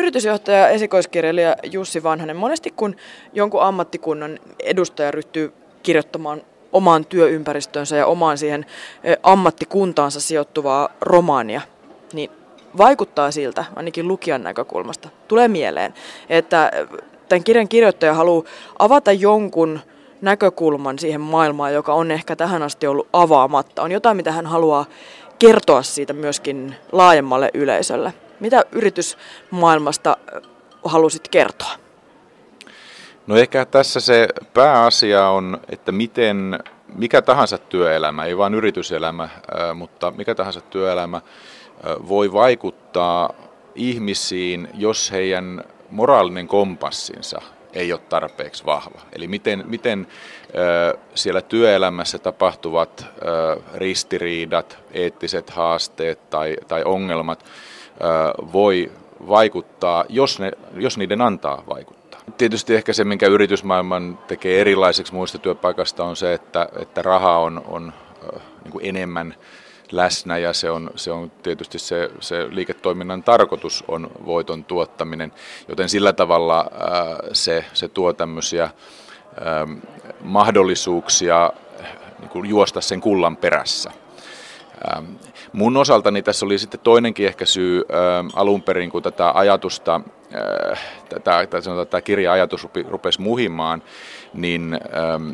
Yritysjohtaja ja esikoiskirjailija Jussi Vanhanen, monesti kun jonkun ammattikunnan edustaja ryhtyy kirjoittamaan omaan työympäristönsä ja omaan siihen ammattikuntaansa sijoittuvaa romaania, niin vaikuttaa siltä, ainakin lukijan näkökulmasta, tulee mieleen, että tämän kirjan kirjoittaja haluaa avata jonkun näkökulman siihen maailmaan, joka on ehkä tähän asti ollut avaamatta. On jotain, mitä hän haluaa kertoa siitä myöskin laajemmalle yleisölle. Mitä yritysmaailmasta halusit kertoa? No ehkä tässä se pääasia on, että miten mikä tahansa työelämä, ei vain yrityselämä, mutta mikä tahansa työelämä voi vaikuttaa ihmisiin, jos heidän moraalinen kompassinsa ei ole tarpeeksi vahva. Eli miten, miten siellä työelämässä tapahtuvat ristiriidat, eettiset haasteet tai, tai ongelmat voi vaikuttaa, jos, ne, jos niiden antaa vaikuttaa. Tietysti ehkä se, minkä yritysmaailman tekee erilaiseksi muista työpaikasta, on se, että, että raha on, on niin kuin enemmän läsnä ja se on, se on tietysti se, se liiketoiminnan tarkoitus on voiton tuottaminen, joten sillä tavalla ää, se, se tuo tämmöisiä ää, mahdollisuuksia niin kuin juosta sen kullan perässä. Ähm, mun osaltani tässä oli sitten toinenkin ehkä syy ähm, alun perin, kun tätä ajatusta, äh, tätä, tämä kirja-ajatus rupesi muhimaan, niin ähm,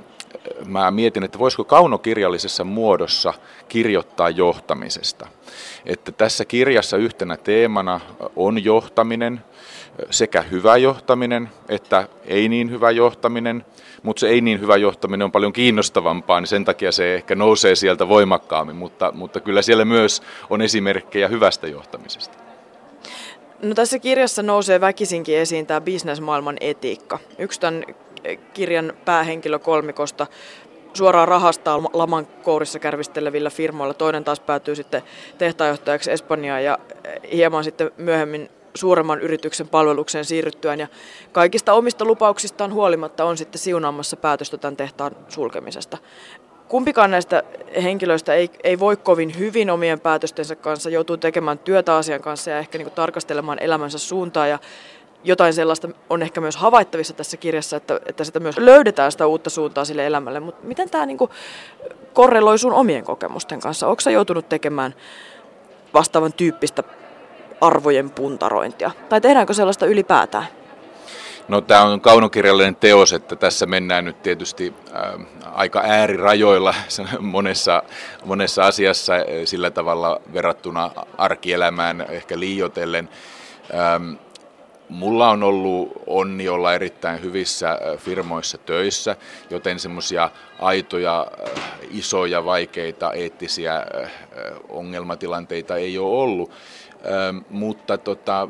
mä mietin, että voisiko kaunokirjallisessa muodossa kirjoittaa johtamisesta. Että tässä kirjassa yhtenä teemana on johtaminen, sekä hyvä johtaminen että ei niin hyvä johtaminen, mutta se ei niin hyvä johtaminen on paljon kiinnostavampaa, niin sen takia se ehkä nousee sieltä voimakkaammin, mutta, mutta kyllä siellä myös on esimerkkejä hyvästä johtamisesta. No tässä kirjassa nousee väkisinkin esiin tämä bisnesmaailman etiikka. Yksi tämän kirjan päähenkilö kolmikosta suoraan rahastaa laman kourissa kärvistelevillä firmoilla. Toinen taas päätyy sitten tehtaanjohtajaksi Espanjaan ja hieman sitten myöhemmin suuremman yrityksen palvelukseen siirryttyään ja kaikista omista lupauksistaan huolimatta on sitten siunaamassa päätöstä tämän tehtaan sulkemisesta. Kumpikaan näistä henkilöistä ei, ei voi kovin hyvin omien päätöstensä kanssa, joutuu tekemään työtä asian kanssa ja ehkä niin tarkastelemaan elämänsä suuntaa ja jotain sellaista on ehkä myös havaittavissa tässä kirjassa, että, että sitä myös löydetään sitä uutta suuntaa sille elämälle. Mutta miten tämä niin korreloi sun omien kokemusten kanssa? Onko joutunut tekemään vastaavan tyyppistä arvojen puntarointia? Tai tehdäänkö sellaista ylipäätään? No tämä on kaunokirjallinen teos, että tässä mennään nyt tietysti äh, aika äärirajoilla monessa, monessa asiassa äh, sillä tavalla verrattuna arkielämään ehkä liiotellen. Ähm, Mulla on ollut onni olla erittäin hyvissä äh, firmoissa töissä, joten semmoisia aitoja, äh, isoja, vaikeita, eettisiä äh, ongelmatilanteita ei ole ollut. Ähm, mutta tota,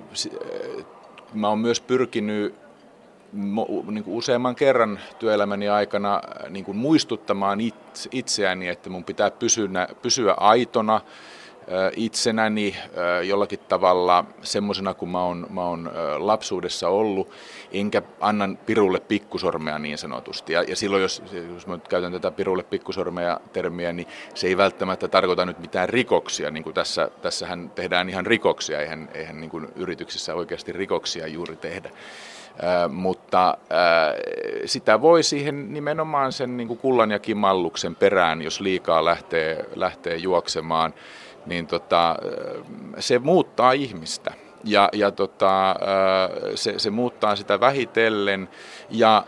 mä oon myös pyrkinyt niin kuin useamman kerran työelämäni aikana niin kuin muistuttamaan itseäni, että mun pitää pysyä, pysyä aitona, itsenäni jollakin tavalla semmoisena kuin mä oon, mä oon lapsuudessa ollut, enkä annan pirulle pikkusormea niin sanotusti. Ja, ja silloin, jos, jos mä nyt käytän tätä pirulle pikkusormea termiä, niin se ei välttämättä tarkoita nyt mitään rikoksia, niin kuin tässä, tässähän tehdään ihan rikoksia, eihän, eihän niin kuin yrityksissä oikeasti rikoksia juuri tehdä. Äh, mutta äh, sitä voi siihen nimenomaan sen niin kuin kullan ja kimalluksen perään, jos liikaa lähtee, lähtee juoksemaan niin tota, se muuttaa ihmistä. Ja, ja tota, se, se muuttaa sitä vähitellen ja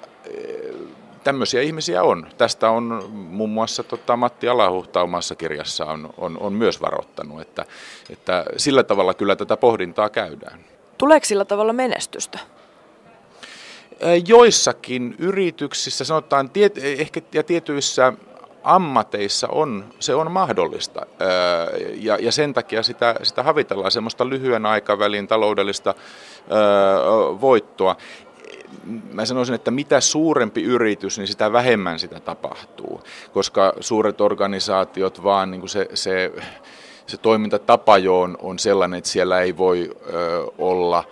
tämmöisiä ihmisiä on. Tästä on muun muassa tota, Matti Alahuhta omassa kirjassa on, on, on myös varoittanut, että, että sillä tavalla kyllä tätä pohdintaa käydään. Tuleeko sillä tavalla menestystä? Joissakin yrityksissä, sanotaan tiet, ehkä ja tietyissä ammateissa on, se on mahdollista ja, ja sen takia sitä, sitä havitellaan semmoista lyhyen aikavälin taloudellista voittoa. Mä sanoisin, että mitä suurempi yritys, niin sitä vähemmän sitä tapahtuu, koska suuret organisaatiot vaan niin kuin se, se, se toimintatapa jo on, on sellainen, että siellä ei voi ö, olla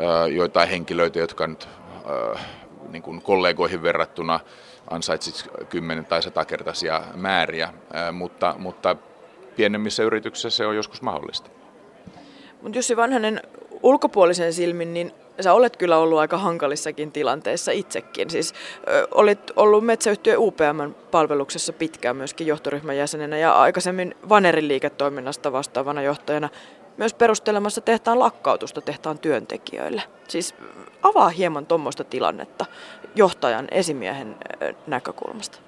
ö, joitain henkilöitä, jotka nyt ö, niin kuin kollegoihin verrattuna ansaitsit 10 tai 100 kertaisia määriä, mutta, mutta pienemmissä yrityksissä se on joskus mahdollista. Mutta Jussi Vanhanen, ulkopuolisen silmin, niin sä olet kyllä ollut aika hankalissakin tilanteissa itsekin. Siis ö, olit ollut metsäyhtiö UPM palveluksessa pitkään myöskin johtoryhmän jäsenenä ja aikaisemmin Vanerin liiketoiminnasta vastaavana johtajana myös perustelemassa tehtaan lakkautusta tehtaan työntekijöille. Siis avaa hieman tuommoista tilannetta johtajan esimiehen näkökulmasta.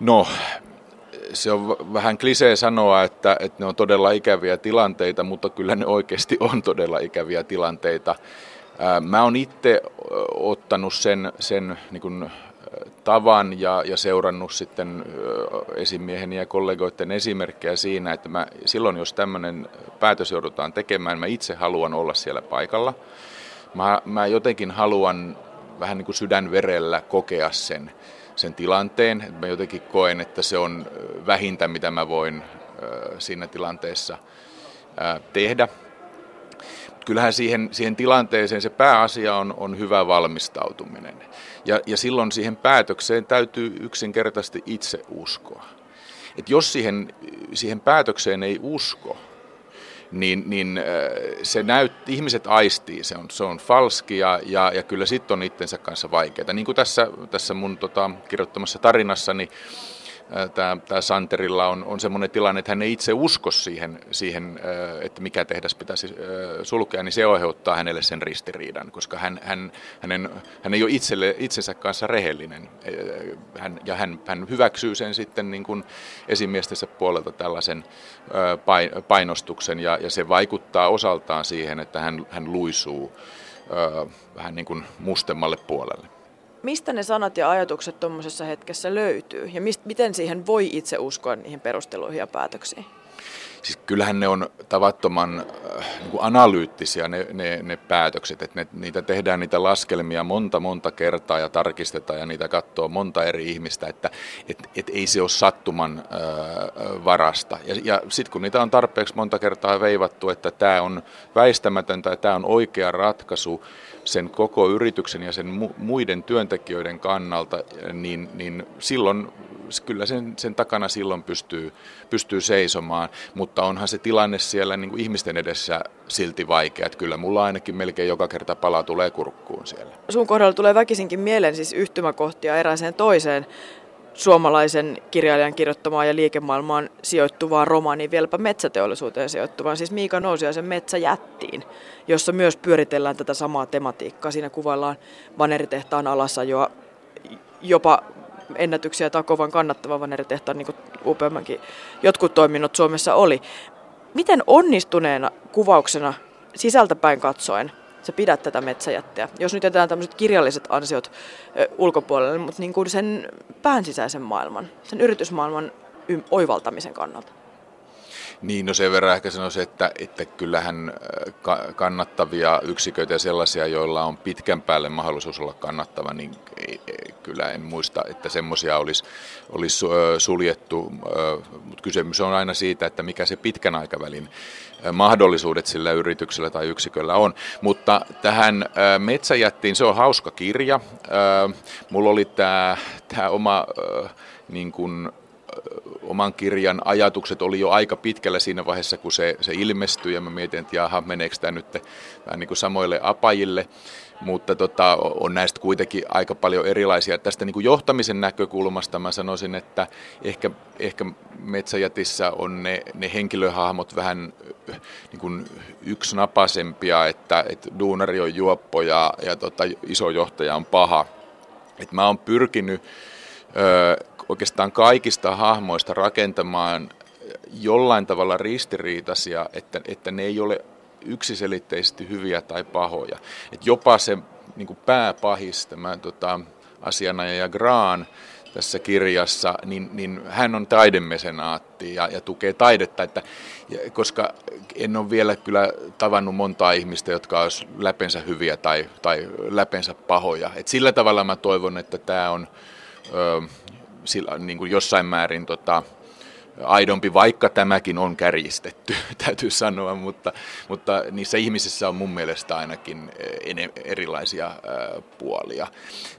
No, se on vähän klisee sanoa, että, että ne on todella ikäviä tilanteita, mutta kyllä ne oikeasti on todella ikäviä tilanteita. Mä oon itse ottanut sen, sen niin kuin tavan ja, ja seurannut sitten esimieheni ja kollegoiden esimerkkejä siinä, että mä, silloin jos tämmöinen päätös joudutaan tekemään, mä itse haluan olla siellä paikalla. Mä, mä jotenkin haluan vähän niin kuin sydänverellä kokea sen, sen tilanteen. Mä jotenkin koen, että se on vähintä, mitä mä voin siinä tilanteessa tehdä. Kyllähän siihen, siihen tilanteeseen se pääasia on, on hyvä valmistautuminen. Ja, ja silloin siihen päätökseen täytyy yksinkertaisesti itse uskoa. Et jos siihen, siihen päätökseen ei usko, niin, niin äh, se näyt, ihmiset aistii, se on, se on falski ja, ja, ja kyllä sitten on itsensä kanssa vaikeaa. Niin kuin tässä, tässä mun tota, kirjoittamassa tarinassa, niin tämä, tämä Santerilla on, on semmoinen tilanne, että hän ei itse usko siihen, siihen että mikä tehdas pitäisi sulkea, niin se aiheuttaa hänelle sen ristiriidan, koska hän, hän, hänen, hän ei ole itselle, itsensä kanssa rehellinen. Hän, ja hän, hän hyväksyy sen sitten niin kuin esimiestensä puolelta tällaisen painostuksen, ja, ja se vaikuttaa osaltaan siihen, että hän, hän luisuu vähän niin kuin mustemmalle puolelle mistä ne sanat ja ajatukset tuommoisessa hetkessä löytyy ja mist, miten siihen voi itse uskoa niihin perusteluihin ja päätöksiin? Siis kyllähän ne on tavattoman äh, niin analyyttisiä ne, ne, ne päätökset, että ne, niitä tehdään niitä laskelmia monta monta kertaa ja tarkistetaan ja niitä katsoo monta eri ihmistä, että et, et ei se ole sattuman äh, varasta. Ja, ja sitten kun niitä on tarpeeksi monta kertaa veivattu, että tämä on väistämätöntä ja tämä on oikea ratkaisu, sen koko yrityksen ja sen mu- muiden työntekijöiden kannalta, niin, niin silloin kyllä sen, sen takana silloin pystyy, pystyy seisomaan, mutta onhan se tilanne siellä niin kuin ihmisten edessä silti vaikea, että kyllä mulla ainakin melkein joka kerta pala tulee kurkkuun siellä. Sun kohdalla tulee väkisinkin mieleen siis yhtymäkohtia erääseen toiseen suomalaisen kirjailijan kirjoittamaan ja liikemaailmaan sijoittuvaan romaaniin, vieläpä metsäteollisuuteen sijoittuvaan, siis Miika Nousiaisen Metsäjättiin, jossa myös pyöritellään tätä samaa tematiikkaa. Siinä kuvaillaan vaneritehtaan alasajoa, jopa ennätyksiä tai kovan kannattava vaneritehtaan, niin kuin UPMkin jotkut toiminnot Suomessa oli. Miten onnistuneena kuvauksena sisältäpäin katsoen sä pidät tätä metsäjättiä. Jos nyt jätetään tämmöiset kirjalliset ansiot ulkopuolelle, mutta niin kuin sen pään sisäisen maailman, sen yritysmaailman oivaltamisen kannalta. Niin, no sen verran ehkä sanoisin, että, että kyllähän kannattavia yksiköitä ja sellaisia, joilla on pitkän päälle mahdollisuus olla kannattava, niin kyllä en muista, että semmoisia olisi, olisi suljettu. Mutta kysymys on aina siitä, että mikä se pitkän aikavälin mahdollisuudet sillä yrityksellä tai yksiköllä on. Mutta tähän metsäjättiin, se on hauska kirja. Mulla oli tämä, tämä oma niin kuin, oman kirjan ajatukset oli jo aika pitkällä siinä vaiheessa, kun se, se ilmestyi, ja mä mietin, että jaha, meneekö tämä nyt vähän niin kuin samoille apajille, mutta tota, on näistä kuitenkin aika paljon erilaisia. Tästä niin kuin johtamisen näkökulmasta mä sanoisin, että ehkä, ehkä Metsäjätissä on ne, ne henkilöhahmot vähän niin kuin yksinapaisempia, että, että duunari on juoppo ja, ja tota, iso johtaja on paha. Et mä oon pyrkinyt ö, oikeastaan kaikista hahmoista rakentamaan jollain tavalla ristiriitaisia, että, että ne ei ole yksiselitteisesti hyviä tai pahoja. Et jopa se niin pääpahis, tämä tota, asianajaja Graan tässä kirjassa, niin, niin hän on taidemesenaatti ja, ja tukee taidetta, että, ja, koska en ole vielä kyllä tavannut montaa ihmistä, jotka olisi läpensä hyviä tai, tai läpensä pahoja. Et sillä tavalla mä toivon, että tämä on ö, sillä, niin kuin jossain määrin tota, aidompi, vaikka tämäkin on kärjistetty, täytyy sanoa, mutta, mutta niissä ihmisissä on mun mielestä ainakin eh, erilaisia eh, puolia.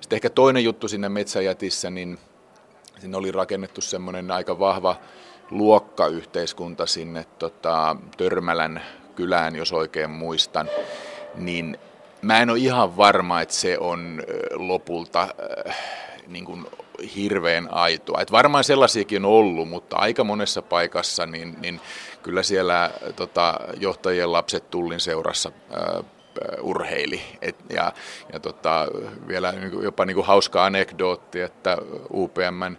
Sitten ehkä toinen juttu siinä metsäjätissä, niin siinä oli rakennettu semmoinen aika vahva luokkayhteiskunta sinne tota, Törmälän kylään, jos oikein muistan, niin mä en ole ihan varma, että se on lopulta niin kuin hirveän aitoa. Et varmaan sellaisiakin on ollut, mutta aika monessa paikassa niin, niin kyllä siellä tota, johtajien lapset tullin seurassa ää, urheili. Et, ja ja tota, vielä jopa niin kuin hauska anekdootti, että UPMn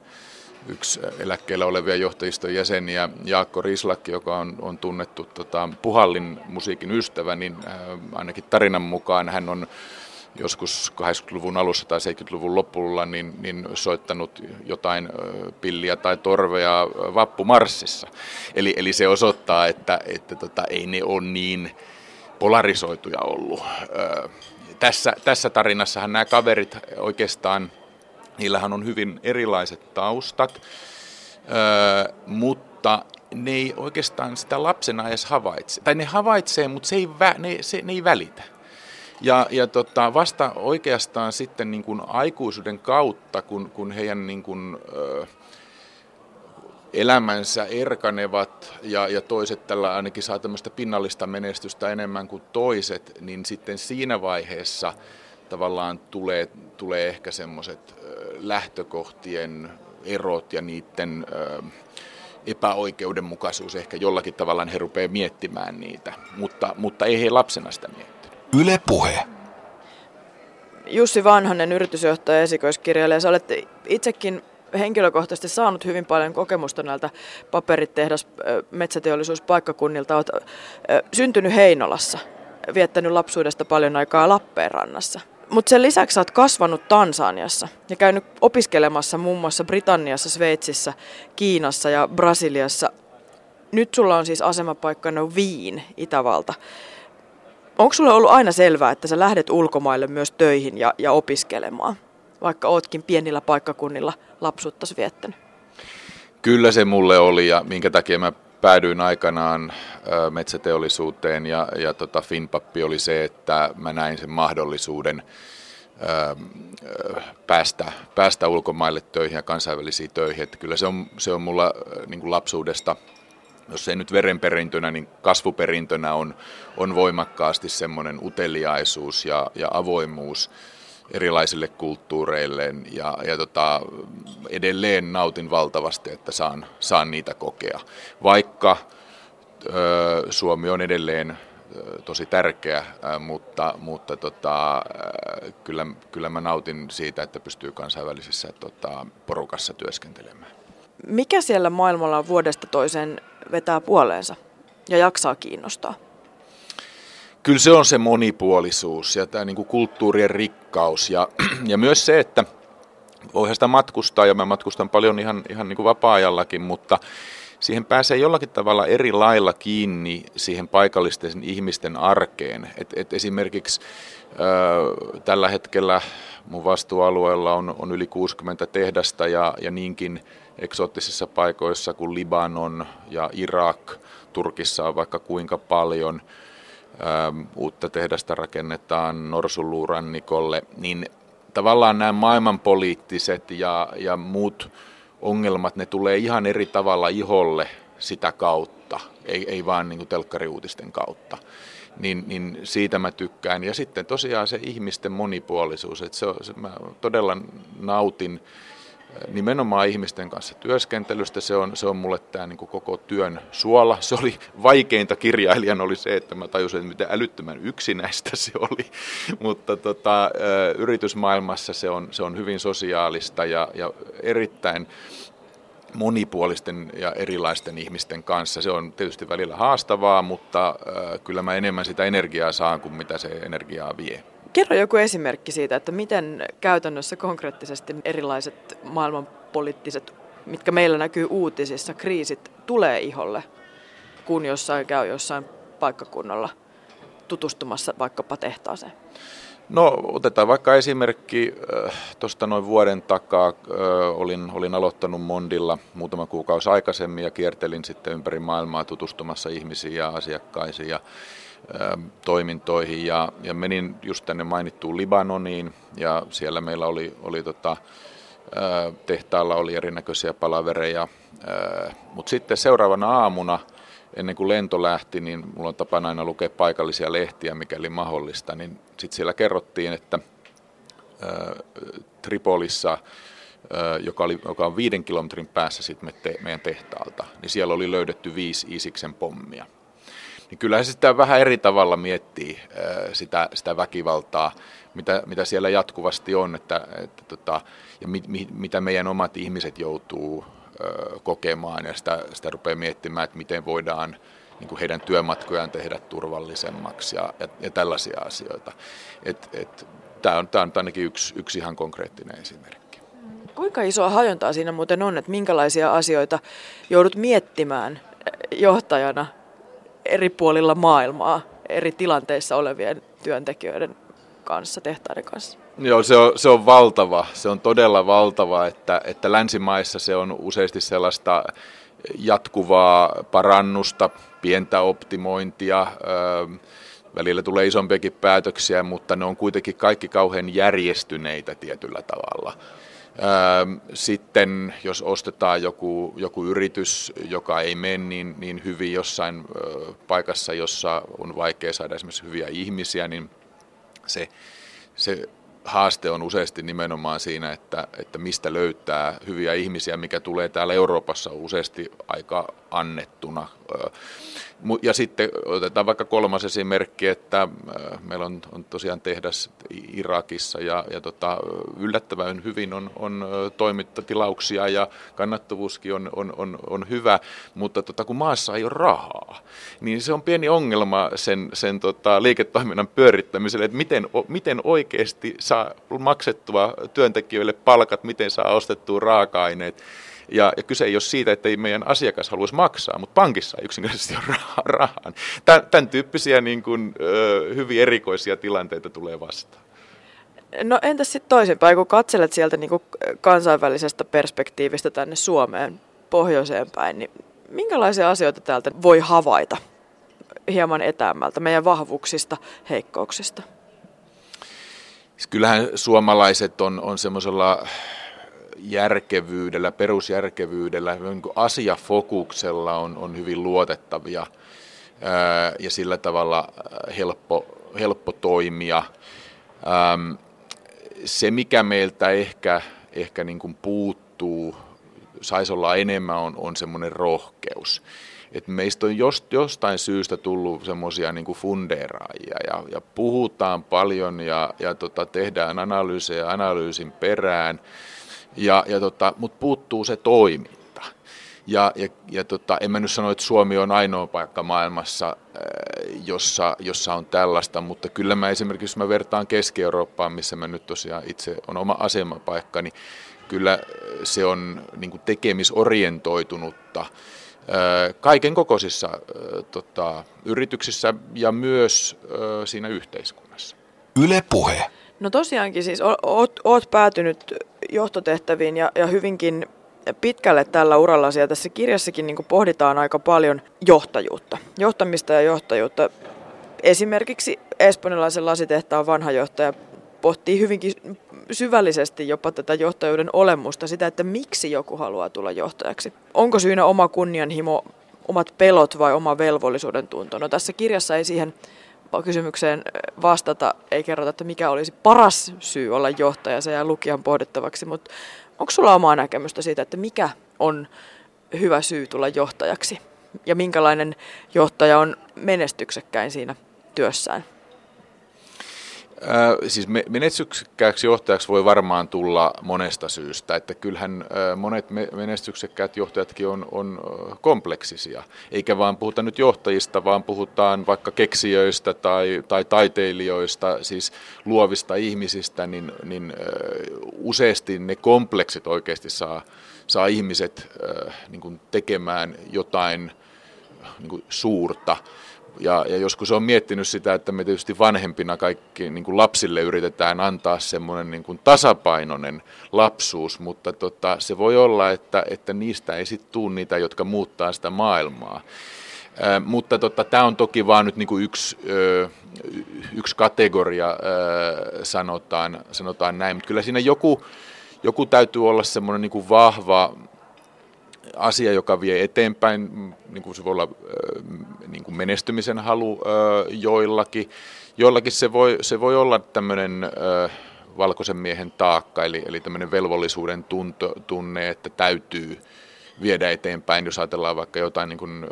yksi eläkkeellä olevia johtajiston jäseniä, Jaakko Rislakki, joka on, on tunnettu tota, puhallin musiikin ystävä, niin äh, ainakin tarinan mukaan hän on joskus 80-luvun alussa tai 70-luvun lopulla niin, niin soittanut jotain pilliä tai torvea vappumarssissa. Eli, eli se osoittaa, että, että tota, ei ne ole niin polarisoituja ollut. Tässä, tässä tarinassahan nämä kaverit oikeastaan, niillähän on hyvin erilaiset taustat, mutta ne ei oikeastaan sitä lapsena edes havaitse. Tai ne havaitsee, mutta se ei, vä, ne, se, ne ei välitä. Ja, ja tota, vasta oikeastaan sitten niin kuin aikuisuuden kautta, kun, kun heidän niin kuin, ö, elämänsä erkanevat ja, ja toiset tällä ainakin saa tämmöistä pinnallista menestystä enemmän kuin toiset, niin sitten siinä vaiheessa tavallaan tulee, tulee ehkä semmoiset lähtökohtien erot ja niiden ö, epäoikeudenmukaisuus ehkä jollakin tavalla he rupeaa miettimään niitä, mutta, mutta ei he lapsena sitä miettiä. Yle Puhe. Jussi Vanhanen, yritysjohtaja ja esikoiskirjailija, sä olet itsekin henkilökohtaisesti saanut hyvin paljon kokemusta näiltä paperitehdas metsäteollisuuspaikkakunnilta. Olet syntynyt Heinolassa, viettänyt lapsuudesta paljon aikaa Lappeenrannassa. Mutta sen lisäksi olet kasvanut Tansaniassa ja käynyt opiskelemassa muun muassa Britanniassa, Sveitsissä, Kiinassa ja Brasiliassa. Nyt sulla on siis asemapaikkana Viin, Itävalta. Onko sulle ollut aina selvää, että sä lähdet ulkomaille myös töihin ja, ja opiskelemaan, vaikka ootkin pienillä paikkakunnilla lapsuuttasi viettänyt? Kyllä se mulle oli ja minkä takia mä päädyin aikanaan metsäteollisuuteen ja, ja tota Finpappi oli se, että mä näin sen mahdollisuuden ö, päästä, päästä ulkomaille töihin ja kansainvälisiin töihin. Että kyllä se on, se on mulla niin kuin lapsuudesta jos ei nyt verenperintönä, niin kasvuperintönä on, on voimakkaasti semmoinen uteliaisuus ja, ja avoimuus erilaisille kulttuureille ja, ja tota, edelleen nautin valtavasti, että saan, saan niitä kokea. Vaikka ö, Suomi on edelleen tosi tärkeä, mutta, mutta tota, kyllä, kyllä mä nautin siitä, että pystyy kansainvälisessä tota, porukassa työskentelemään. Mikä siellä maailmalla vuodesta toiseen vetää puoleensa ja jaksaa kiinnostaa? Kyllä se on se monipuolisuus ja tämä niin kuin kulttuurien rikkaus ja, ja myös se, että voihan sitä matkustaa ja mä matkustan paljon ihan, ihan niin kuin vapaa-ajallakin, mutta siihen pääsee jollakin tavalla eri lailla kiinni siihen paikallisten ihmisten arkeen. Et, et esimerkiksi ö, tällä hetkellä mun vastuualueella on, on yli 60 tehdasta ja, ja niinkin eksoottisissa paikoissa kuin Libanon ja Irak. Turkissa on vaikka kuinka paljon. Ähm, uutta tehdasta rakennetaan Norsuluurannikolle, niin tavallaan nämä maailmanpoliittiset ja, ja muut ongelmat, ne tulee ihan eri tavalla iholle sitä kautta, ei, ei vaan niin kuin telkkariuutisten kautta. Niin, niin siitä mä tykkään. Ja sitten tosiaan se ihmisten monipuolisuus, että se, se, mä todella nautin nimenomaan ihmisten kanssa työskentelystä. Se on, se on mulle tämä niin koko työn suola. Se oli vaikeinta kirjailijan oli se, että mä tajusin, että miten älyttömän yksinäistä se oli. Mutta tota, yritysmaailmassa se on, se on hyvin sosiaalista ja, ja erittäin monipuolisten ja erilaisten ihmisten kanssa. Se on tietysti välillä haastavaa, mutta kyllä mä enemmän sitä energiaa saan kuin mitä se energiaa vie. Kerro joku esimerkki siitä, että miten käytännössä konkreettisesti erilaiset maailmanpoliittiset, mitkä meillä näkyy uutisissa, kriisit tulee iholle, kun jossain käy jossain paikkakunnalla tutustumassa vaikkapa tehtaaseen? No otetaan vaikka esimerkki äh, tuosta noin vuoden takaa. Äh, olin, olin aloittanut Mondilla muutama kuukausi aikaisemmin ja kiertelin sitten ympäri maailmaa tutustumassa ihmisiin ja asiakkaisiin. Toimintoihin ja, ja menin just tänne mainittuun Libanoniin ja siellä meillä oli, oli tota, tehtaalla oli erinäköisiä palavereja, mutta sitten seuraavana aamuna ennen kuin lento lähti, niin mulla on tapana aina lukea paikallisia lehtiä, mikäli mahdollista, niin sitten siellä kerrottiin, että Tripolissa, joka, oli, joka on viiden kilometrin päässä sit meidän tehtaalta, niin siellä oli löydetty viisi Isiksen pommia. Niin kyllä se sitä vähän eri tavalla miettii sitä, sitä väkivaltaa, mitä, mitä siellä jatkuvasti on, että, että tota, ja mit, mit, mitä meidän omat ihmiset joutuu kokemaan ja sitä, sitä rupeaa miettimään, että miten voidaan niin kuin heidän työmatkojaan tehdä turvallisemmaksi ja, ja, ja tällaisia asioita. Et, et, Tämä on, tämä on ainakin yksi, yksi ihan konkreettinen esimerkki. Kuinka isoa hajontaa siinä muuten on, että minkälaisia asioita joudut miettimään johtajana eri puolilla maailmaa, eri tilanteissa olevien työntekijöiden kanssa, tehtaiden kanssa? Joo, se on, se on valtava. Se on todella valtava, että, että länsimaissa se on useasti sellaista jatkuvaa parannusta, pientä optimointia, välillä tulee isompiakin päätöksiä, mutta ne on kuitenkin kaikki kauhean järjestyneitä tietyllä tavalla. Sitten jos ostetaan joku, joku yritys, joka ei mene niin, niin hyvin jossain paikassa, jossa on vaikea saada esimerkiksi hyviä ihmisiä, niin se, se haaste on useasti nimenomaan siinä, että, että mistä löytää hyviä ihmisiä, mikä tulee täällä Euroopassa useasti aika annettuna. Ja sitten otetaan vaikka kolmas esimerkki, että meillä on, on tosiaan tehdas Irakissa ja, ja tota, yllättävän hyvin on, on toimittatilauksia ja kannattavuuskin on, on, on, on hyvä, mutta tota, kun maassa ei ole rahaa, niin se on pieni ongelma sen, sen tota, liiketoiminnan pyörittämiselle, että miten, miten oikeasti saa maksettua työntekijöille palkat, miten saa ostettua raaka-aineet. Ja, ja kyse ei ole siitä, että ei meidän asiakas haluaisi maksaa, mutta pankissa ei yksinkertaisesti ole rahaa. Tämän, tämän tyyppisiä niin kuin, ö, hyvin erikoisia tilanteita tulee vastaan. No entäs sitten toisinpäin, kun katselet sieltä niin kuin kansainvälisestä perspektiivistä tänne Suomeen pohjoiseen päin, niin minkälaisia asioita täältä voi havaita hieman etäämmältä meidän vahvuuksista, heikkouksista? Kyllähän suomalaiset on, on semmoisella järkevyydellä, perusjärkevyydellä, niin asiafokuksella on, on hyvin luotettavia ja sillä tavalla helppo, helppo toimia. Se, mikä meiltä ehkä, ehkä niin kuin puuttuu, saisi olla enemmän, on, on semmoinen rohkeus. Et meistä on just, jostain syystä tullut semmoisia niin fundeeraajia ja, ja puhutaan paljon ja, ja tota, tehdään analyysejä analyysin perään, ja, ja tota, mutta puuttuu se toiminta. Ja, ja, ja tota, en mä nyt sano, että Suomi on ainoa paikka maailmassa, äh, jossa, jossa on tällaista, mutta kyllä mä esimerkiksi, jos mä vertaan Keski-Eurooppaan, missä mä nyt tosiaan itse on oma asemapaikka, niin kyllä se on niin tekemisorientoitunutta äh, kaiken kokoisissa äh, tota, yrityksissä ja myös siinä yhteiskunnassa. Yle Puhe. No tosiaankin siis oot, oot päätynyt johtotehtäviin ja, ja hyvinkin pitkälle tällä uralla. Ja tässä kirjassakin niin pohditaan aika paljon johtajuutta, johtamista ja johtajuutta. Esimerkiksi espanjalaisen lasitehtaan vanha johtaja pohtii hyvinkin syvällisesti jopa tätä johtajuuden olemusta, sitä, että miksi joku haluaa tulla johtajaksi. Onko syynä oma kunnianhimo, omat pelot vai oma velvollisuuden tunto? No tässä kirjassa ei siihen kysymykseen vastata, ei kerrota, että mikä olisi paras syy olla johtaja, se jää lukijan pohdittavaksi, mutta onko sulla omaa näkemystä siitä, että mikä on hyvä syy tulla johtajaksi? Ja minkälainen johtaja on menestyksekkäin siinä työssään? Äh, siis menestyksekkääksi johtajaksi voi varmaan tulla monesta syystä, että kyllähän äh, monet menestyksekkäät johtajatkin on, on kompleksisia, eikä vaan puhuta nyt johtajista, vaan puhutaan vaikka keksijöistä tai, tai taiteilijoista, siis luovista ihmisistä, niin, niin useasti ne kompleksit oikeasti saa, saa ihmiset niin tekemään jotain niin suurta. Ja, ja joskus on miettinyt sitä, että me tietysti vanhempina kaikki niin kuin lapsille yritetään antaa semmoinen niin kuin tasapainoinen lapsuus, mutta tota, se voi olla, että, että niistä ei sitten tule niitä, jotka muuttaa sitä maailmaa. Äh, mutta tota, tämä on toki vain nyt niin kuin yksi, ö, yksi kategoria, ö, sanotaan, sanotaan näin, mutta kyllä siinä joku, joku täytyy olla semmoinen niin kuin vahva asia, joka vie eteenpäin, niin kuin se voi olla niin kuin menestymisen halu joillakin. Joillakin se voi, se voi olla tämmöinen valkoisen miehen taakka, eli, eli tämmöinen velvollisuuden tunto, tunne, että täytyy viedä eteenpäin, jos ajatellaan vaikka jotain niin kuin,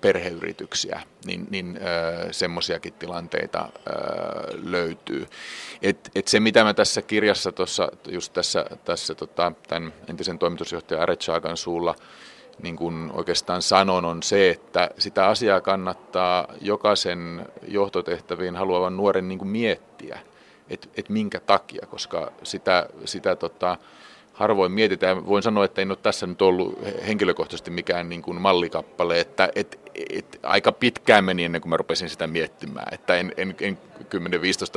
perheyrityksiä, niin, niin semmoisiakin tilanteita löytyy. Et, et se, mitä mä tässä kirjassa, tossa, just tässä, tässä tota, tämän entisen toimitusjohtajan Aretsagan suulla niin kuin oikeastaan sanon, on se, että sitä asiaa kannattaa jokaisen johtotehtäviin haluavan nuoren niin kuin miettiä, että et minkä takia, koska sitä, sitä tota, harvoin mietitään. Voin sanoa, että en ole tässä nyt ollut henkilökohtaisesti mikään niin kuin mallikappale, että et, et, aika pitkään meni ennen kuin mä rupesin sitä miettimään, että en, en, en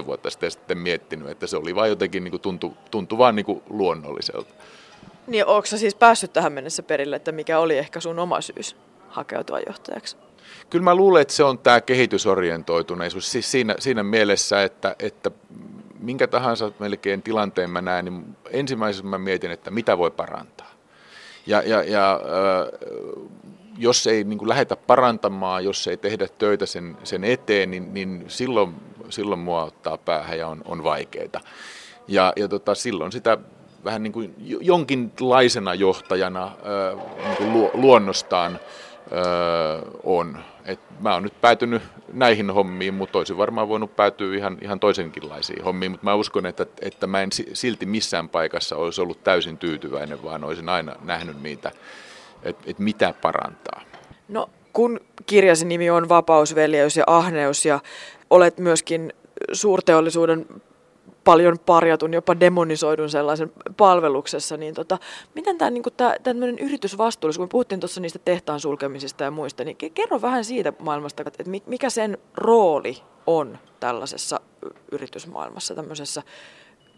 10-15 vuotta sitten, sitten miettinyt, että se oli vain jotenkin niin kuin tuntu, tuntu vaan niin kuin luonnolliselta. Niin onko siis päässyt tähän mennessä perille, että mikä oli ehkä sun oma syys hakeutua johtajaksi? Kyllä mä luulen, että se on tämä kehitysorientoituneisuus siis siinä, siinä mielessä, että, että minkä tahansa melkein tilanteen mä näen, niin ensimmäisenä mä mietin, että mitä voi parantaa. Ja, ja, ja jos ei niin kuin lähdetä parantamaan, jos ei tehdä töitä sen, sen eteen, niin, niin silloin, silloin mua ottaa päähän ja on, on vaikeita. Ja, ja tota, silloin sitä vähän niin kuin jonkinlaisena johtajana niin kuin luonnostaan äh, on. Et mä oon nyt päätynyt näihin hommiin, mutta olisin varmaan voinut päätyä ihan, ihan toisenkinlaisiin hommiin, mutta mä uskon, että, että mä en silti missään paikassa olisi ollut täysin tyytyväinen, vaan olisin aina nähnyt niitä, että, että mitä parantaa. No kun kirjasi nimi on Vapausveljeys ja ahneus ja olet myöskin suurteollisuuden paljon parjatun, jopa demonisoidun sellaisen palveluksessa, niin tota, miten tämä niinku, tämmöinen yritysvastuullisuus, kun puhuttiin tuossa niistä tehtaan sulkemisista ja muista, niin kerro vähän siitä maailmasta, että mikä sen rooli on tällaisessa yritysmaailmassa, tämmöisessä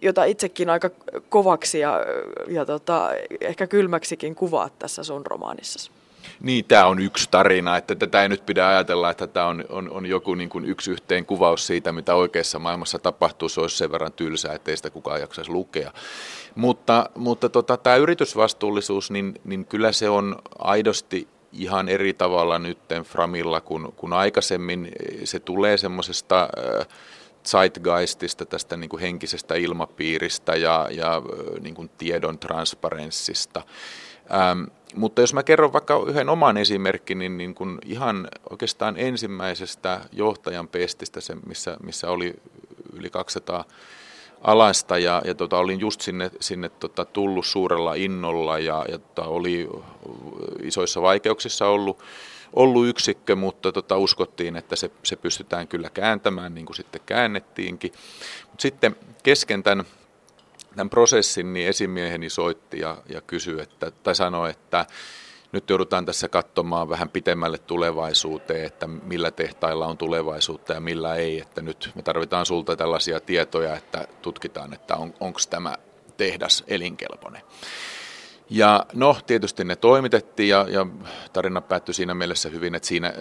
jota itsekin aika kovaksi ja, ja tota, ehkä kylmäksikin kuvaat tässä sun romaanissasi. Niin, tämä on yksi tarina, että tätä ei nyt pidä ajatella, että tämä on, on, on joku niin kuin yksi yhteen kuvaus siitä, mitä oikeassa maailmassa tapahtuu. Se olisi sen verran tylsää, ettei sitä kukaan jaksaisi lukea. Mutta, mutta tota, tämä yritysvastuullisuus, niin, niin kyllä se on aidosti ihan eri tavalla nyt Framilla kuin, kuin aikaisemmin. Se tulee semmoisesta äh, zeitgeistista, tästä niin kuin henkisestä ilmapiiristä ja, ja niin kuin tiedon transparenssista. Ähm, mutta jos mä kerron vaikka yhden oman esimerkin, niin, niin kun ihan oikeastaan ensimmäisestä johtajan pestistä, se, missä, missä oli yli 200 alasta ja, ja tota, olin just sinne, sinne tota, tullut suurella innolla ja, ja tota, oli isoissa vaikeuksissa ollut, ollut yksikkö, mutta tota, uskottiin, että se, se pystytään kyllä kääntämään, niin kuin sitten käännettiinkin. Mut sitten kesken tämän tämän prosessin, niin esimieheni soitti ja, ja kysyi, että, tai sanoi, että nyt joudutaan tässä katsomaan vähän pitemmälle tulevaisuuteen, että millä tehtailla on tulevaisuutta ja millä ei. Että nyt me tarvitaan sulta tällaisia tietoja, että tutkitaan, että on, onko tämä tehdas elinkelpoinen. Ja no, tietysti ne toimitettiin ja, ja tarina päättyi siinä mielessä hyvin, että siinä,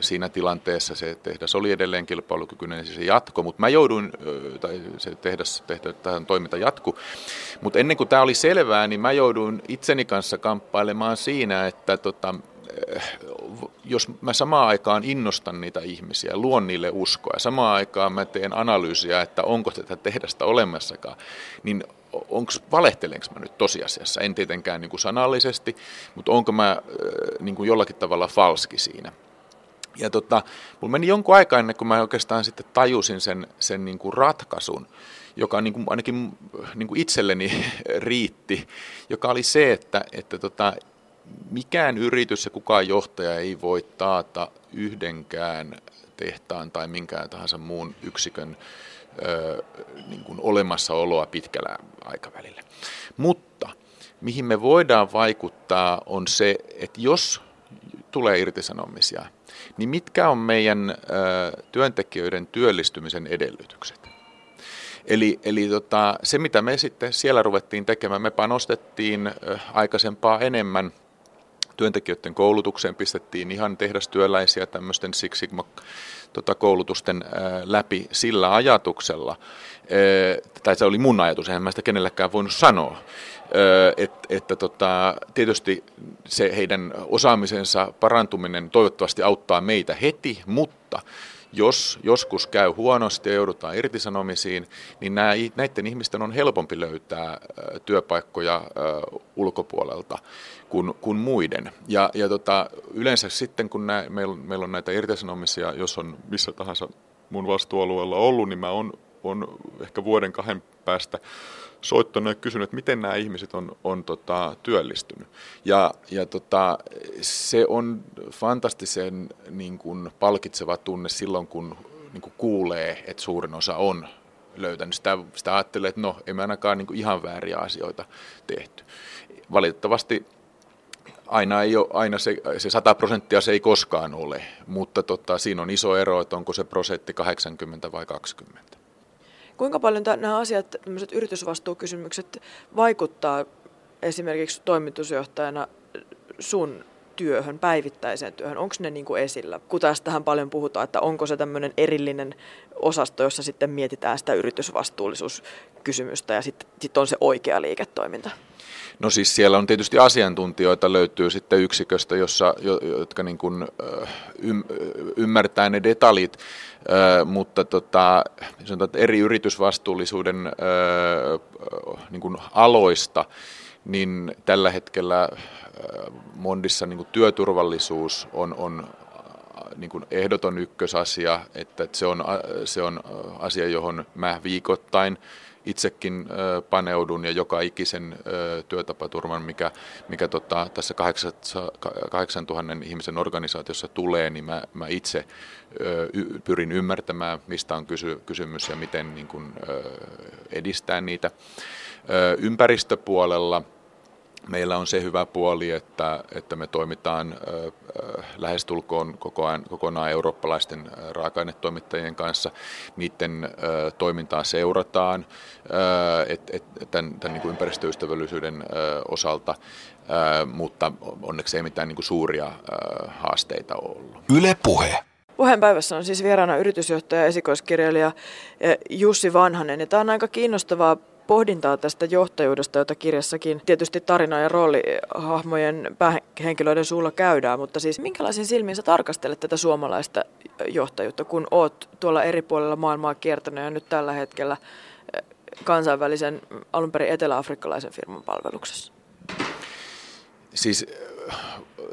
siinä tilanteessa se tehdas oli edelleen kilpailukykyinen ja se jatko, mutta mä jouduin, tai se tehdas tähän toiminta jatku. Mutta ennen kuin tämä oli selvää, niin mä jouduin itseni kanssa kamppailemaan siinä, että tota, jos mä samaan aikaan innostan niitä ihmisiä, luon niille uskoa ja samaan aikaan mä teen analyysiä, että onko tätä tehdasta olemassakaan, niin onko valehtelenko mä nyt tosiasiassa, en tietenkään niin kuin sanallisesti, mutta onko mä niin kuin jollakin tavalla falski siinä. Ja tota, mulla meni jonkun aikaa ennen kuin mä oikeastaan sitten tajusin sen, sen niin kuin ratkaisun, joka niin kuin ainakin niin kuin itselleni riitti, joka oli se, että, että tota, mikään yritys ja kukaan johtaja ei voi taata yhdenkään tehtaan tai minkään tahansa muun yksikön ö, niin kuin olemassaoloa pitkällä aikavälillä. Mutta mihin me voidaan vaikuttaa on se, että jos tulee irtisanomisia, niin mitkä on meidän ö, työntekijöiden työllistymisen edellytykset? Eli, eli tota, se, mitä me sitten siellä ruvettiin tekemään, me panostettiin aikaisempaa enemmän työntekijöiden koulutukseen, pistettiin ihan tehdastyöläisiä tämmöisten Six Sigma tota, koulutusten läpi sillä ajatuksella, tai se oli mun ajatus, eihän mä sitä kenellekään voinut sanoa, että, että tota, tietysti se heidän osaamisensa parantuminen toivottavasti auttaa meitä heti, mutta jos joskus käy huonosti ja joudutaan irtisanomisiin, niin näiden ihmisten on helpompi löytää työpaikkoja ulkopuolelta kuin, kuin muiden. Ja, ja tota, yleensä sitten, kun nää, meillä, meillä on näitä irtisanomisia, jos on missä tahansa mun vastuualueella ollut, niin mä on, on ehkä vuoden kahden päästä soittanut ja kysynyt, että miten nämä ihmiset on, on tota, työllistynyt. Ja, ja tota, se on fantastisen niin kuin, palkitseva tunne silloin, kun niin kuin, kuulee, että suurin osa on löytänyt. Sitä, sitä ajattelee, että no, emme ainakaan niin kuin, ihan vääriä asioita tehty. Valitettavasti aina, ei ole, aina se, se 100 prosenttia se ei koskaan ole, mutta tota, siinä on iso ero, että onko se prosentti 80 vai 20. Kuinka paljon nämä asiat, tämmöiset yritysvastuukysymykset vaikuttaa esimerkiksi toimitusjohtajana sun työhön, päivittäiseen työhön? Onko ne niin kuin esillä? Kun tästähän paljon puhutaan, että onko se tämmöinen erillinen osasto, jossa sitten mietitään sitä yritysvastuullisuuskysymystä ja sitten sit on se oikea liiketoiminta? No siis siellä on tietysti asiantuntijoita löytyy sitten yksiköstä, jossa, jotka niin kuin, ymmärtää ne detaljit, mutta tota, sanotaan, että eri yritysvastuullisuuden niin kuin aloista, niin tällä hetkellä Mondissa niin kuin työturvallisuus on, on niin kuin ehdoton ykkösasia, että se on, se on asia, johon mä viikoittain itsekin paneudun ja joka ikisen työtapaturman, mikä, mikä tota, tässä 8000 ihmisen organisaatiossa tulee, niin mä, mä itse pyrin ymmärtämään, mistä on kysy, kysymys ja miten niin kuin, edistää niitä. Ympäristöpuolella meillä on se hyvä puoli, että, että me toimitaan äh, lähestulkoon koko ajan, kokonaan eurooppalaisten raaka-ainetoimittajien kanssa. Niiden toimintaa seurataan et, et, tämän, tämän niin kuin ympäristöystävällisyyden osalta, mutta onneksi ei mitään niin kuin suuria haasteita ollut. Yle Puhe. Puheenpäivässä on siis vieraana yritysjohtaja ja esikoiskirjailija Jussi Vanhanen. Ja tämä on aika kiinnostavaa pohdintaa tästä johtajuudesta, jota kirjassakin tietysti tarina- ja roolihahmojen päähenkilöiden suulla käydään, mutta siis minkälaisin silmin sä tarkastelet tätä suomalaista johtajuutta, kun oot tuolla eri puolilla maailmaa kiertänyt ja nyt tällä hetkellä eh, kansainvälisen alun perin etelä-afrikkalaisen firman palveluksessa? Siis eh,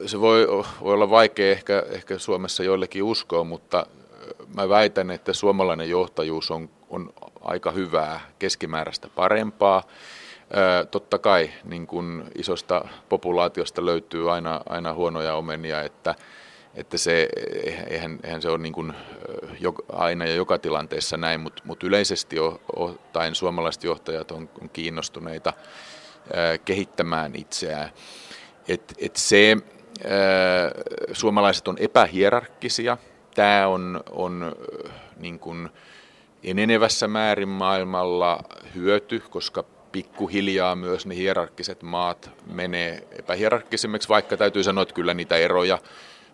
se voi, voi olla vaikea ehkä, ehkä Suomessa joillekin uskoa, mutta eh, mä väitän, että suomalainen johtajuus on, on aika hyvää, keskimääräistä parempaa. Totta kai niin kun isosta populaatiosta löytyy aina, aina huonoja omenia, että, että se, eihän, eihän se ole niin kuin aina ja joka tilanteessa näin, mutta mut yleisesti ottaen suomalaiset johtajat on, on kiinnostuneita kehittämään itseään. Et, et se, suomalaiset on epähierarkkisia. Tämä on, on niin kuin, enenevässä määrin maailmalla hyöty, koska pikkuhiljaa myös ne hierarkkiset maat menee epähierarkkisemmiksi, vaikka täytyy sanoa, että kyllä niitä eroja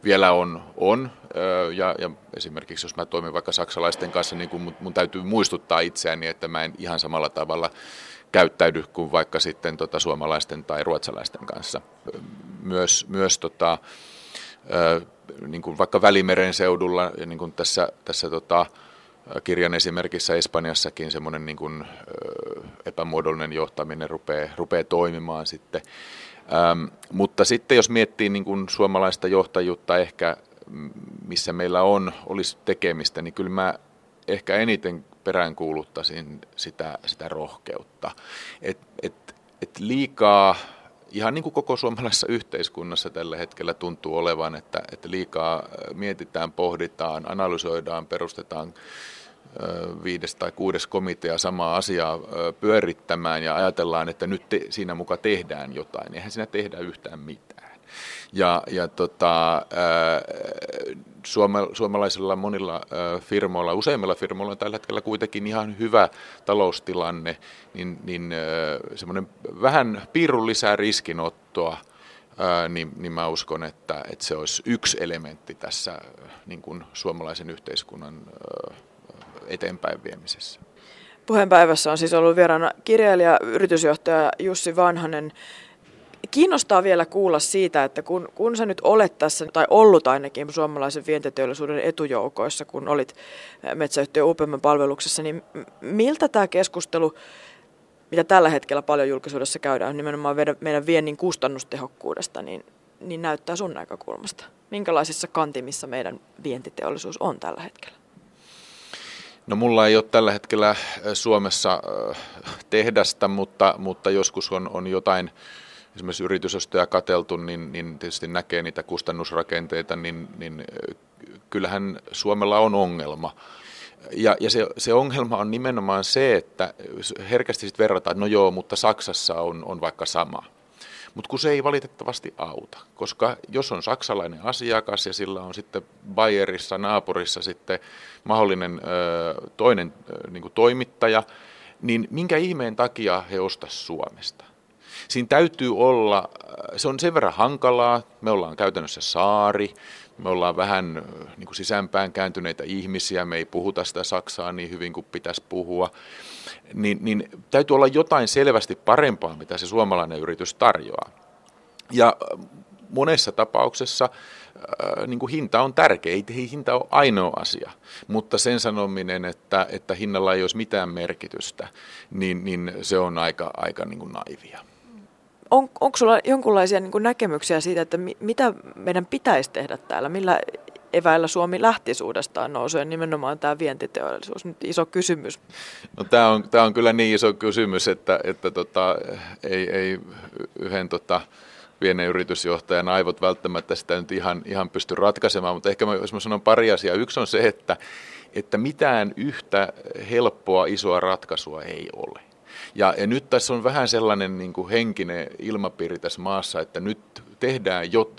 vielä on. on. Ja, ja esimerkiksi jos mä toimin vaikka saksalaisten kanssa, niin mun, mun täytyy muistuttaa itseäni, että mä en ihan samalla tavalla käyttäydy kuin vaikka sitten tota suomalaisten tai ruotsalaisten kanssa. Myös, myös tota, niin kuin vaikka Välimeren seudulla niin kuin tässä, tässä tota, kirjan esimerkissä Espanjassakin semmoinen niin kuin, epämuodollinen johtaminen rupeaa, rupeaa toimimaan sitten. Ähm, mutta sitten jos miettii niin kuin suomalaista johtajuutta ehkä, missä meillä on, olisi tekemistä, niin kyllä mä ehkä eniten peräänkuuluttaisin sitä, sitä rohkeutta. Et, et, et liikaa, ihan niin kuin koko suomalaisessa yhteiskunnassa tällä hetkellä tuntuu olevan, että, että liikaa mietitään, pohditaan, analysoidaan, perustetaan viides tai kuudes komitea samaa asiaa pyörittämään ja ajatellaan, että nyt te, siinä muka tehdään jotain. Eihän siinä tehdä yhtään mitään. Ja, ja tota, suomalaisilla monilla firmoilla, useimmilla firmoilla on tällä hetkellä kuitenkin ihan hyvä taloustilanne, niin, niin semmoinen vähän piirun lisää riskinottoa niin, niin mä uskon, että, että se olisi yksi elementti tässä niin kuin suomalaisen yhteiskunnan eteenpäin viemisessä. Puheenpäivässä on siis ollut vieraana kirjailija, yritysjohtaja Jussi Vanhanen. Kiinnostaa vielä kuulla siitä, että kun, kun sä nyt olet tässä, tai ollut ainakin suomalaisen vientiteollisuuden etujoukoissa, kun olit metsäyhtiö UPM palveluksessa, niin miltä tämä keskustelu, mitä tällä hetkellä paljon julkisuudessa käydään, nimenomaan meidän viennin kustannustehokkuudesta, niin, niin näyttää sun näkökulmasta? Minkälaisissa kantimissa meidän vientiteollisuus on tällä hetkellä? No mulla ei ole tällä hetkellä Suomessa tehdasta, mutta, mutta joskus on, on jotain esimerkiksi yritysostoja kateltu, niin, niin tietysti näkee niitä kustannusrakenteita, niin, niin kyllähän Suomella on ongelma. Ja, ja se, se ongelma on nimenomaan se, että herkästi sitten verrataan, että no joo, mutta Saksassa on, on vaikka sama. Mutta kun se ei valitettavasti auta, koska jos on saksalainen asiakas ja sillä on sitten Bayerissa, naapurissa sitten mahdollinen ö, toinen ö, niin toimittaja, niin minkä ihmeen takia he ostaisivat Suomesta? Siinä täytyy olla, se on sen verran hankalaa, me ollaan käytännössä saari, me ollaan vähän niin kuin sisäänpään kääntyneitä ihmisiä, me ei puhuta sitä Saksaa niin hyvin kuin pitäisi puhua, niin, niin täytyy olla jotain selvästi parempaa, mitä se suomalainen yritys tarjoaa. Ja monessa tapauksessa niin kuin hinta on tärkeä, ei hinta ole ainoa asia, mutta sen sanominen, että, että hinnalla ei olisi mitään merkitystä, niin, niin se on aika, aika niin kuin naivia on, onko sulla jonkinlaisia niin näkemyksiä siitä, että mi, mitä meidän pitäisi tehdä täällä, millä eväillä Suomi lähti suudestaan nousuen, nimenomaan tämä vientiteollisuus, nyt iso kysymys. No, tämä, on, tämä on kyllä niin iso kysymys, että, että tota, ei, ei yhden tota, pienen yritysjohtajan aivot välttämättä sitä nyt ihan, ihan pysty ratkaisemaan, mutta ehkä mä, jos mä sanon pari asiaa. Yksi on se, että, että mitään yhtä helppoa isoa ratkaisua ei ole. Ja, ja nyt tässä on vähän sellainen niin kuin henkinen ilmapiiri tässä maassa, että nyt tehdään, jo,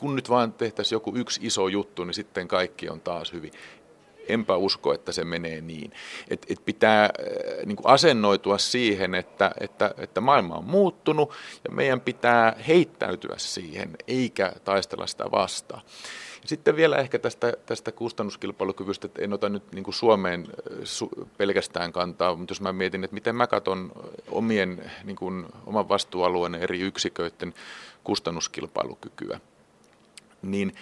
kun nyt vaan tehtäisiin joku yksi iso juttu, niin sitten kaikki on taas hyvin. Enpä usko, että se menee niin. Et, et pitää äh, niin kuin asennoitua siihen, että, että, että maailma on muuttunut ja meidän pitää heittäytyä siihen, eikä taistella sitä vastaan. Sitten vielä ehkä tästä, tästä kustannuskilpailukyvystä, että en ota nyt niin kuin Suomeen su, pelkästään kantaa, mutta jos mä mietin, että miten mä katson omien, niin kuin, oman vastuualueen eri yksiköiden kustannuskilpailukykyä, niin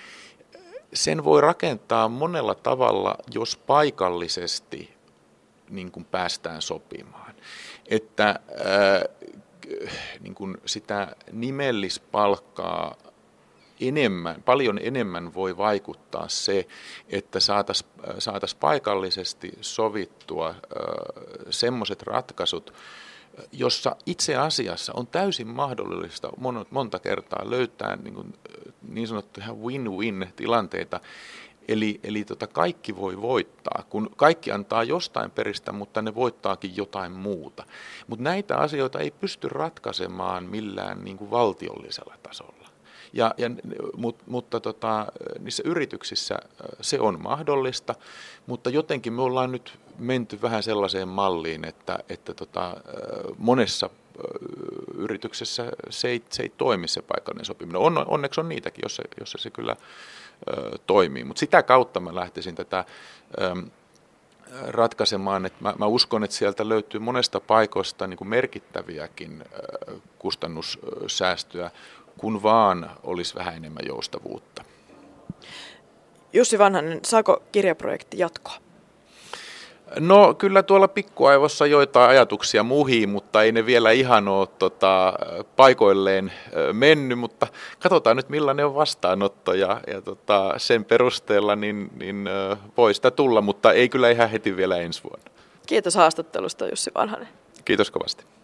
sen voi rakentaa monella tavalla, jos paikallisesti niin kuin päästään sopimaan. Että ää, niin kuin sitä nimellispalkkaa enemmän, paljon enemmän voi vaikuttaa se, että saataisiin saatais paikallisesti sovittua semmoiset ratkaisut, jossa itse asiassa on täysin mahdollista monta kertaa löytää niin, kuin, niin sanottuja win-win tilanteita, Eli, eli tota kaikki voi voittaa, kun kaikki antaa jostain peristä, mutta ne voittaakin jotain muuta. Mutta näitä asioita ei pysty ratkaisemaan millään niin kuin valtiollisella tasolla. Ja, ja, mut, mutta tota, niissä yrityksissä se on mahdollista, mutta jotenkin me ollaan nyt menty vähän sellaiseen malliin, että, että tota, monessa yrityksessä se ei, se ei toimi se paikallinen sopiminen. On, onneksi on niitäkin, jossa, jossa se kyllä toimii, mutta sitä kautta mä lähtisin tätä ö, ratkaisemaan, että mä, mä uskon, että sieltä löytyy monesta paikoista niin kuin merkittäviäkin ö, kustannussäästöjä kun vaan olisi vähän enemmän joustavuutta. Jussi Vanhanen, saako kirjaprojekti jatkoa? No kyllä tuolla pikkuaivossa joitain ajatuksia muhii, mutta ei ne vielä ihan ole tota, paikoilleen mennyt, mutta katsotaan nyt millainen on vastaanotto ja, ja tota, sen perusteella niin, niin voi sitä tulla, mutta ei kyllä ihan heti vielä ensi vuonna. Kiitos haastattelusta Jussi Vanhanen. Kiitos kovasti.